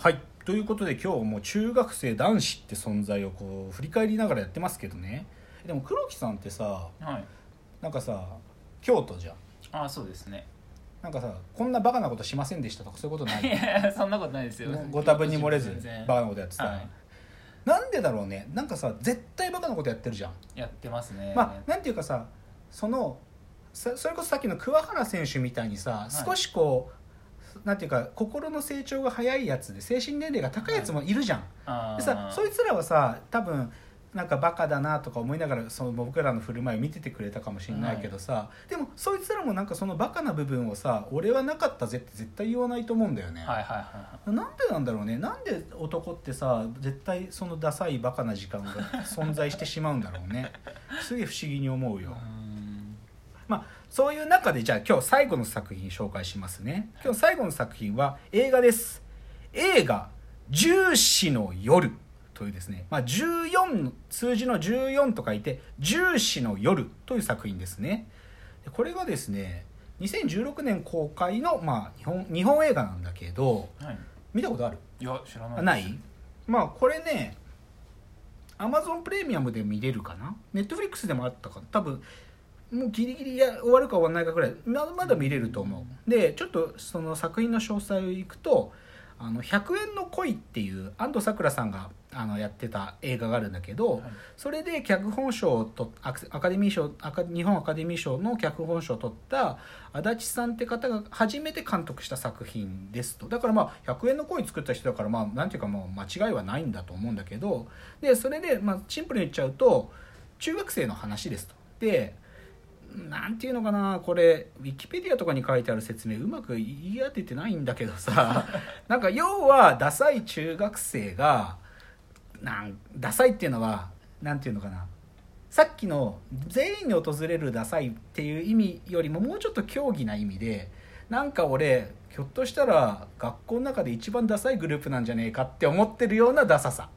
はい。ということで今日も中学生男子って存在をこう振り返りながらやってますけどね。でも黒木さんってさはい。なんかさ京都じゃん。あそうですね。なんかさこんなバカなことしませんでしたとかそういうことない？いやそんなことないですよ。ご多分に漏れずバカなことやってた、はい。なんでだろうね？なんかさ絶対バカなことやってるじゃん、やってますね。まあなんていうかさそのさそれこそさっきの桑原選手みたいにさ、い。少しこうなんていうか心の成長が早いやつで精神年齢が高いやつもいるじゃん、あー。でさそいつらはさ多分なんかバカだなとか思いながらその僕らの振る舞いを見ててくれたかもしれないけどさ、でもそいつらもなんかそのバカな部分をさ俺はなかったぜって絶対言わないと思うんだよね、はいはいはなんでなんだろうね。なんで男ってさ絶対そのダサいバカな時間が存在してしまうんだろうね。すげえ不思議に思うよ。いはいうんまあそういう中でじゃあ今日最後の作品紹介しますね。今日最後の作品は映画です。映画「十四の夜」というですね、まあ、14数字の14と書いて「十四の夜」という作品ですね。でこれがですね2016年公開の、まあ、日本日本映画なんだけどはい。見たことある？いや知らないあない？まあこれねアマゾンプレミアムで見れるかな？ネットフリックスでもあったかな？多分もうギリギリや終わるか終わらないかぐらいままだ見れると思う。でちょっとその作品の詳細をいくと「あの100円の恋」っていう安藤サクラさんがあのやってた映画があるんだけど、はい。それで脚本賞をとアカデミー賞日本アカデミー賞の脚本賞を取った足立さんって方が初めて監督した作品ですと。だからまあ100円の恋作った人だからまあなんていうかもう間違いはないんだと思うんだけどでそれでまあシンプルに言っちゃうと中学生の話ですと。でなんていうのかなこれウィキペディアとかに書いてある説明うまく言い当ててないんだけどさ なんか要はダサい中学生がなんダサいっていうのはなんていうのかなさっきの全員に訪れるダサいっていう意味よりももうちょっと競技な意味でなんか俺ひょっとしたら学校の中で一番ダサいグループなんじゃねえかって思ってるようなダサさ。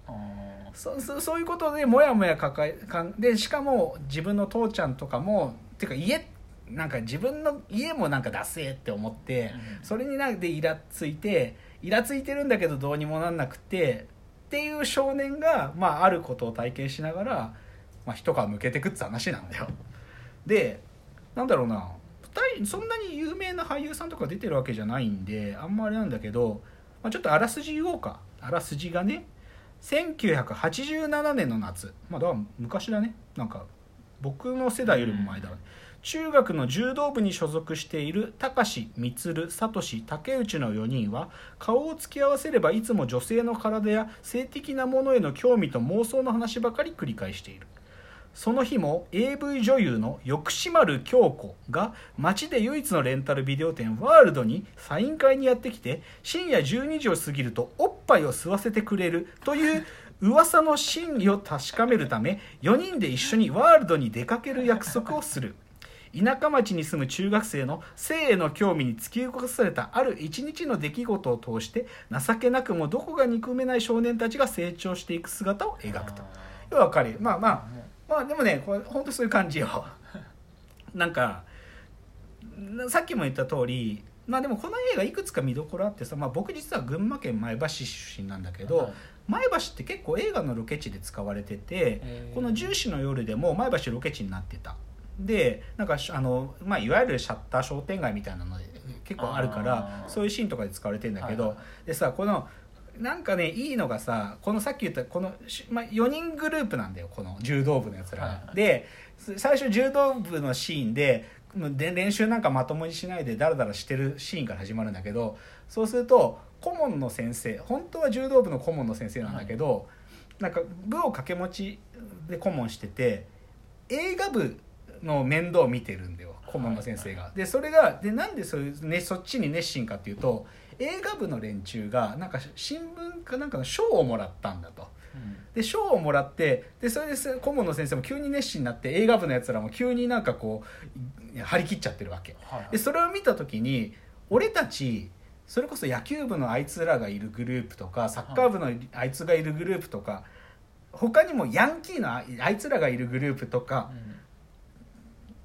そそういうことでモヤモヤ抱えかんでしかも自分の父ちゃんとかもていうか家なんか自分の家もなんかダセえって思って、うん。それになんでイラついてイラついてるんだけどどうにもなんなくてっていう少年が、まあ、あることを体験しながら、まあ、一皮向けてくって話なんだよ。でなんだろうなそんなに有名な俳優さんとか出てるわけじゃないんであんまあれなんだけど、まあ、ちょっとあらすじ言おうか。あらすじがね1987年の夏。まあだから昔だね。なんか僕の世代よりも前だね。中学の柔道部に所属している高志充聡竹内の4人は顔を突き合わせればいつも女性の体や性的なものへの興味と妄想の話ばかり繰り返している。その日も AV 女優の翼志丸京子が街で唯一のレンタルビデオ店ワールドにサイン会にやってきて深夜12時を過ぎるとおっぱいを吸わせてくれるという噂の真偽を確かめるため4人で一緒にワールドに出かける約束をする。田舎町に住む中学生の性への興味に突き動かされたある一日の出来事を通して情けなくもどこが憎めない少年たちが成長していく姿を描くと。要は分かるまあまあまあでもねこれ本当そういう感じよ。なんかさっきも言った通りまあでもこの映画いくつか見どころあってさ、まあ、僕実は群馬県前橋市出身なんだけど、はい。前橋って結構映画のロケ地で使われててこの「重視の夜」でも前橋ロケ地になってた。でなんかしあの、まあ、いわゆるシャッター商店街みたいなので結構あるからそういうシーンとかで使われてんだけど、はいはでさこのなんかねいいのがさこのさっき言ったこの、しまあ、4人グループなんだよこの柔道部のやつらが。はいはい。で最初柔道部のシーンでで練習なんかまともにしないでダラダラしてるシーンから始まるんだけどそうすると顧問の先生本当は柔道部の顧問の先生なんだけど、なんか部を掛け持ちで顧問してて映画部の面倒を見てるんだよ顧問の先生が。でそれがでなんでそういう、ね、そっちに熱心かっていうと映画部の連中がなんか新聞かなんかの賞をもらったんだと。うん。で賞をもらってでそれでせ顧問の先生も急に熱心になって映画部のやつらも急になんかこう張り切っちゃってるわけ。はいでそれを見た時に俺たちそれこそ野球部のあいつらがいるグループとかサッカー部のあいつがいるグループとか他にもヤンキーのああいつらがいるグループとかうん。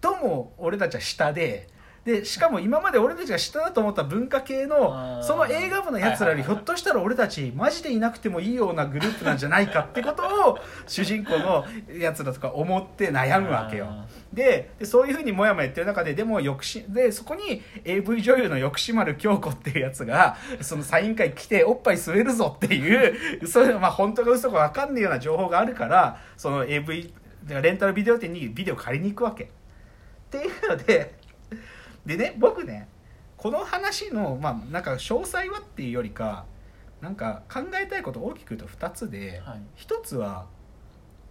とも俺たちは下ででしかも今まで俺たちが下だと思った文化系のその映画部のやつらよりひょっとしたら俺たちマジでいなくてもいいようなグループなんじゃないかってことを 主人公のやつらとか思って悩むわけよ。あででそういうふうにもやもや言ってる中ででも抑止でそこに AV 女優の抑止丸京子っていうやつがそのサイン会来ておっぱい吸えるぞっていう そういうまあ本当か嘘か分かんないような情報があるからその AV レンタルビデオ店にビデオ借りに行くわけ。っていうのででね僕ねこの話のまあなんか詳細はっていうよりかなんか考えたいこと大きく言うと2つで、はい。1つは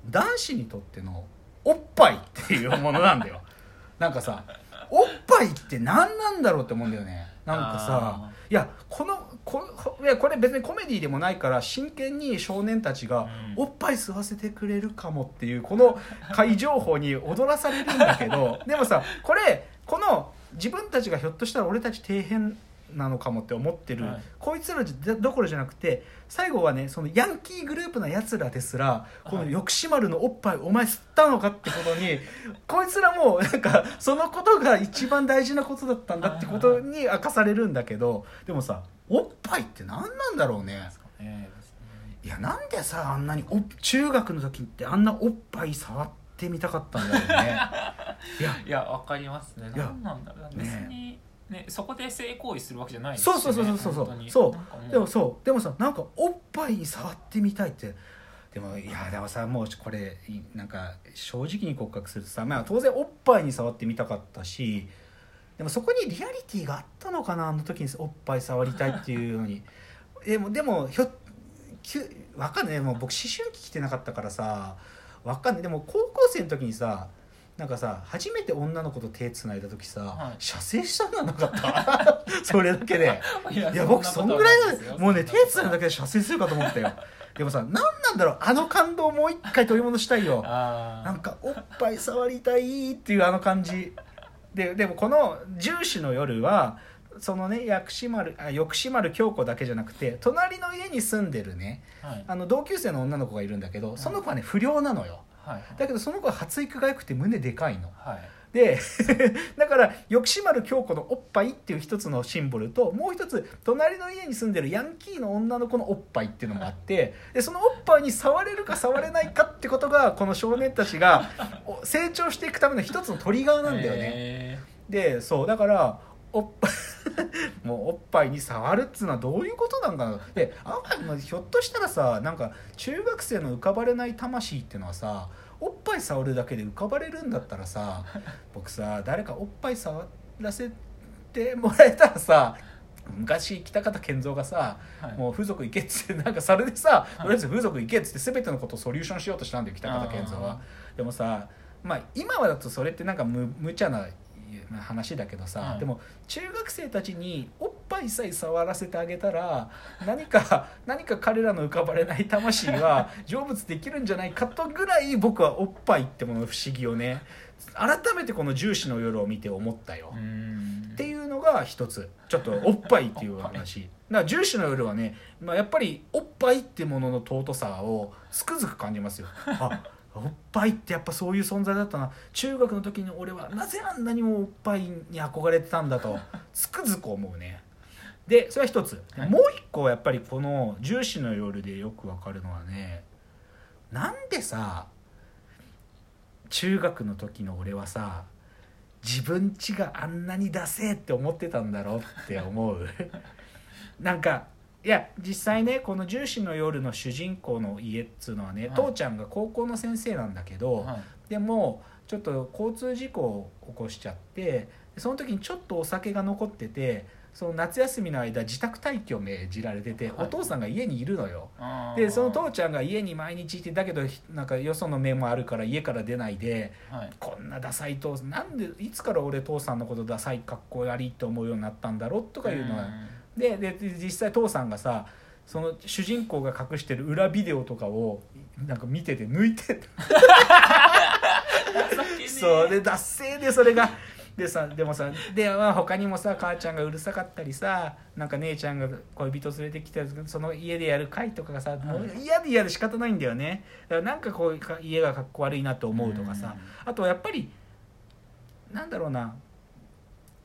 男子にとってのおっぱいっていうものなんだよ。なんかさおっぱいって何なんだろうって思うんだよね。なんかさあいやこのこいやこれ別にコメディでもないから真剣に少年たちがうん。おっぱい吸わせてくれるかもっていうこの怪情報に踊らされるんだけど でもさこれこの自分たちがひょっとしたら俺たち底辺なのかもって思ってる、はい。こいつらじゃどころじゃなくて最後はねそのヤンキーグループのやつらですらこのはい。抑止丸のおっぱいお前吸ったのかってことに こいつらもなんかそのことが一番大事なことだったんだってことに明かされるんだけどでもさおっぱいって何なんだろうね。いやなんでさあんなにお中学の時ってあんなおっぱい触ってみたかったんだろうね いやいやわかりますね。何なんだろう。別にねそこで性行為するわけじゃないですそうそうそうそうそう。そう。そう。でもそう。でもさなんかおっぱいに触ってみたいって。でもいやでもさもうこれいなんか正直に告白するとさ、まあ、当然おっぱいに触ってみたかったしでもそこにリアリティがあったのかなあの時におっぱい触りたいっていうのに。でもでもひょきゅわかんない。もう僕思春期来てなかったからさわかんない。でも高校生の時にさなんかさ初めて女の子と手つないだ時さ、はい。射精したんじゃなかった？それだけで。いや僕そんぐらいなことはないですよ。だもうね手つないだだけで射精するかと思ったよ。でもさ何なんだろう？あの感動をもう一回取り戻したいよ。あなんかおっぱい触りたいっていうあの感じ。ででもこの「重視の夜は」そのね薬師丸あ抑止丸京子だけじゃなくて隣の家に住んでるねあはい。あの同級生の女の子がいるんだけどその子はね不良なのよはいだけどその子は発育が良くて胸でかいの。はい。で だから抑止丸京子のおっぱいっていう一つのシンボルともう一つ隣の家に住んでるヤンキーの女の子のおっぱいっていうのもあってでそのおっぱいに触れるか触れないかってことがこの少年たちがお成長していくための一つのトリガーなんだよね。へでそうだからおっぱい もうおっぱいに触るっつうのはどういうことなんかな。であまあひょっとしたらさなんか中学生の浮かばれない魂っていうのはさおっぱい触るだけで浮かばれるんだったらさ 僕さ誰かおっぱい触らせてもらえたらさ昔北方健三がさ、ーはい。もう風俗行けっつってなんかそれでさとりあえず風俗行けっつって全てのことをソリューションしようとしたんだよ北方健三は。でもさまあ今はだとそれってなんか無無茶な話だけどさ、はいでも中学生たちにおっぱいさえ触らせてあげたら何か 何か彼らの浮かばれない魂は 成仏できるんじゃないかとぐらい僕はおっぱいってものの不思議をね改めてこの「重視の夜」を見て思ったよ。うーん。っていうのが一つ。ちょっとおっぱいっていう話。だから重視の夜はね、まあ、やっぱりおっぱいってものの尊さをつくづく感じますよ。あおっぱいってやっぱそういう存在だったな。中学の時に俺はなぜあんなにもおっぱいに憧れてたんだと つくづく思うね。でそれは一つ。はい。もう一個やっぱりこの「重視の夜」でよくわかるのはねなんでさ中学の時の俺はさ自分家があんなにダセーって思ってたんだろうって思う？なんかいや実際ねこの「重視の夜」の主人公の家っつうのはね、はい。父ちゃんが高校の先生なんだけど、はい。でもちょっと交通事故を起こしちゃってその時にちょっとお酒が残っててその夏休みの間自宅待機を命じられてて、はい。お父さんが家にいるのよ。あー。でその父ちゃんが家に毎日いてだけどなんかよその目もあるから家から出ないではい。こんなダサい父さんなんでいつから俺父さんのことダサい格好悪いって思うようになったんだろうとかいうのはんででで実際父さんがさその主人公が隠してる裏ビデオとかをなんか見てて抜いて そうで脱製でそれが。でさでもさで、まあ、他にもさ母ちゃんがうるさかったりさなんか姉ちゃんが恋人連れてきてその家でやる会とかがさ、嫌で嫌で仕方ないんだよね。だからなんかこうか家がかっこ悪いなと思うとかさ、あとはやっぱりなんだろうな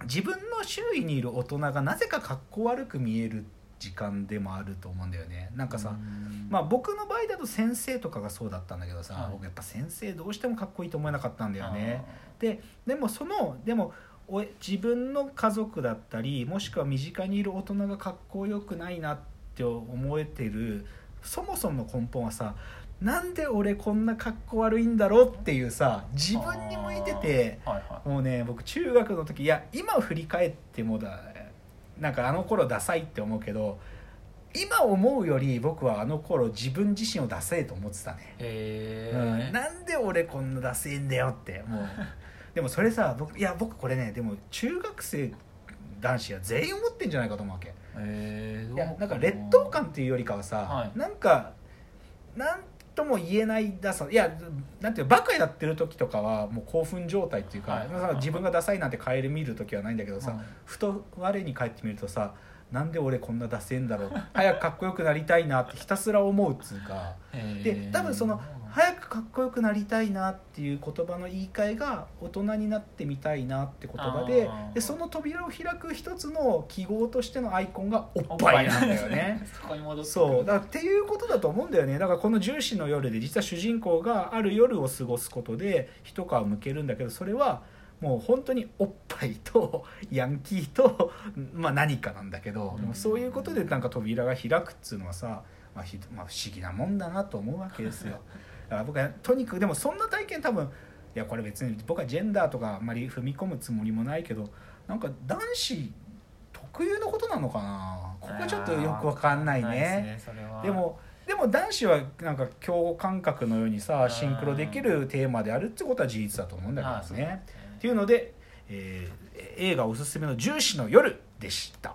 自分の周囲にいる大人がなぜかかっこ悪く見える時間でもあると思うんだよね。なんかさ、うん。まあ、僕の場合だと先生とかがそうだったんだけどさ、はい。僕やっぱ先生どうしてもかっこいいと思えなかったんだよね。ででもそのでもお自分の家族だったりもしくは身近にいる大人がかっこよくないなって思えてるそもそもの根本はさなんで俺こんなかっこ悪いんだろうっていうさ自分に向いててはいはい。もうね僕中学の時いや今振り返ってもだなんかあの頃ダサいって思うけど今思うより僕はあの頃自分自身をダセえと思ってたね。へうん。えなんで俺こんなダセえんだよってもう。でもそれさ僕いや僕これねでも中学生男子は全員思ってんじゃないかと思うわけ。えいやなんか劣等感っていうよりかはさ、はい。なんかなんとも言えないダサいやなんていうのバカやってる時とかはもう興奮状態っていうか、はい。まあ自分がダサいなんてカエル見る時はないんだけどさ、はい。ふと我に返ってみるとさなんで俺こんなダセえんだろう。早くかっこよくなりたいなってひたすら思うっつうか。で多分その早くかっこよくなりたいなっていう言葉の言い換えが大人になってみたいなって言葉ででその扉を開く一つの記号としてのアイコンがおっぱいなんだよね。そこに戻ってそうだっていうことだと思うんだよね。だからこの「重視の夜」で実は主人公がある夜を過ごすことで一皮むけるんだけどそれはもう本当におっぱいとヤンキーと、まあ、何かなんだけど、でもそういうことでなんか扉が開くっつうのはさ、まあひまあ、不思議なもんだなと思うわけですよだから僕はとにかくでもそんな体験多分いやこれ別に僕はジェンダーとかあんまり踏み込むつもりもないけどなんか男子特有のことなのかな。ここちょっとよくわかんないね。ねでもでも男子はなんか共感覚のようにさシンクロできるテーマであるってことは事実だと思うんだけどね。っていうので、えー映画おすすめの「重視の夜」でした。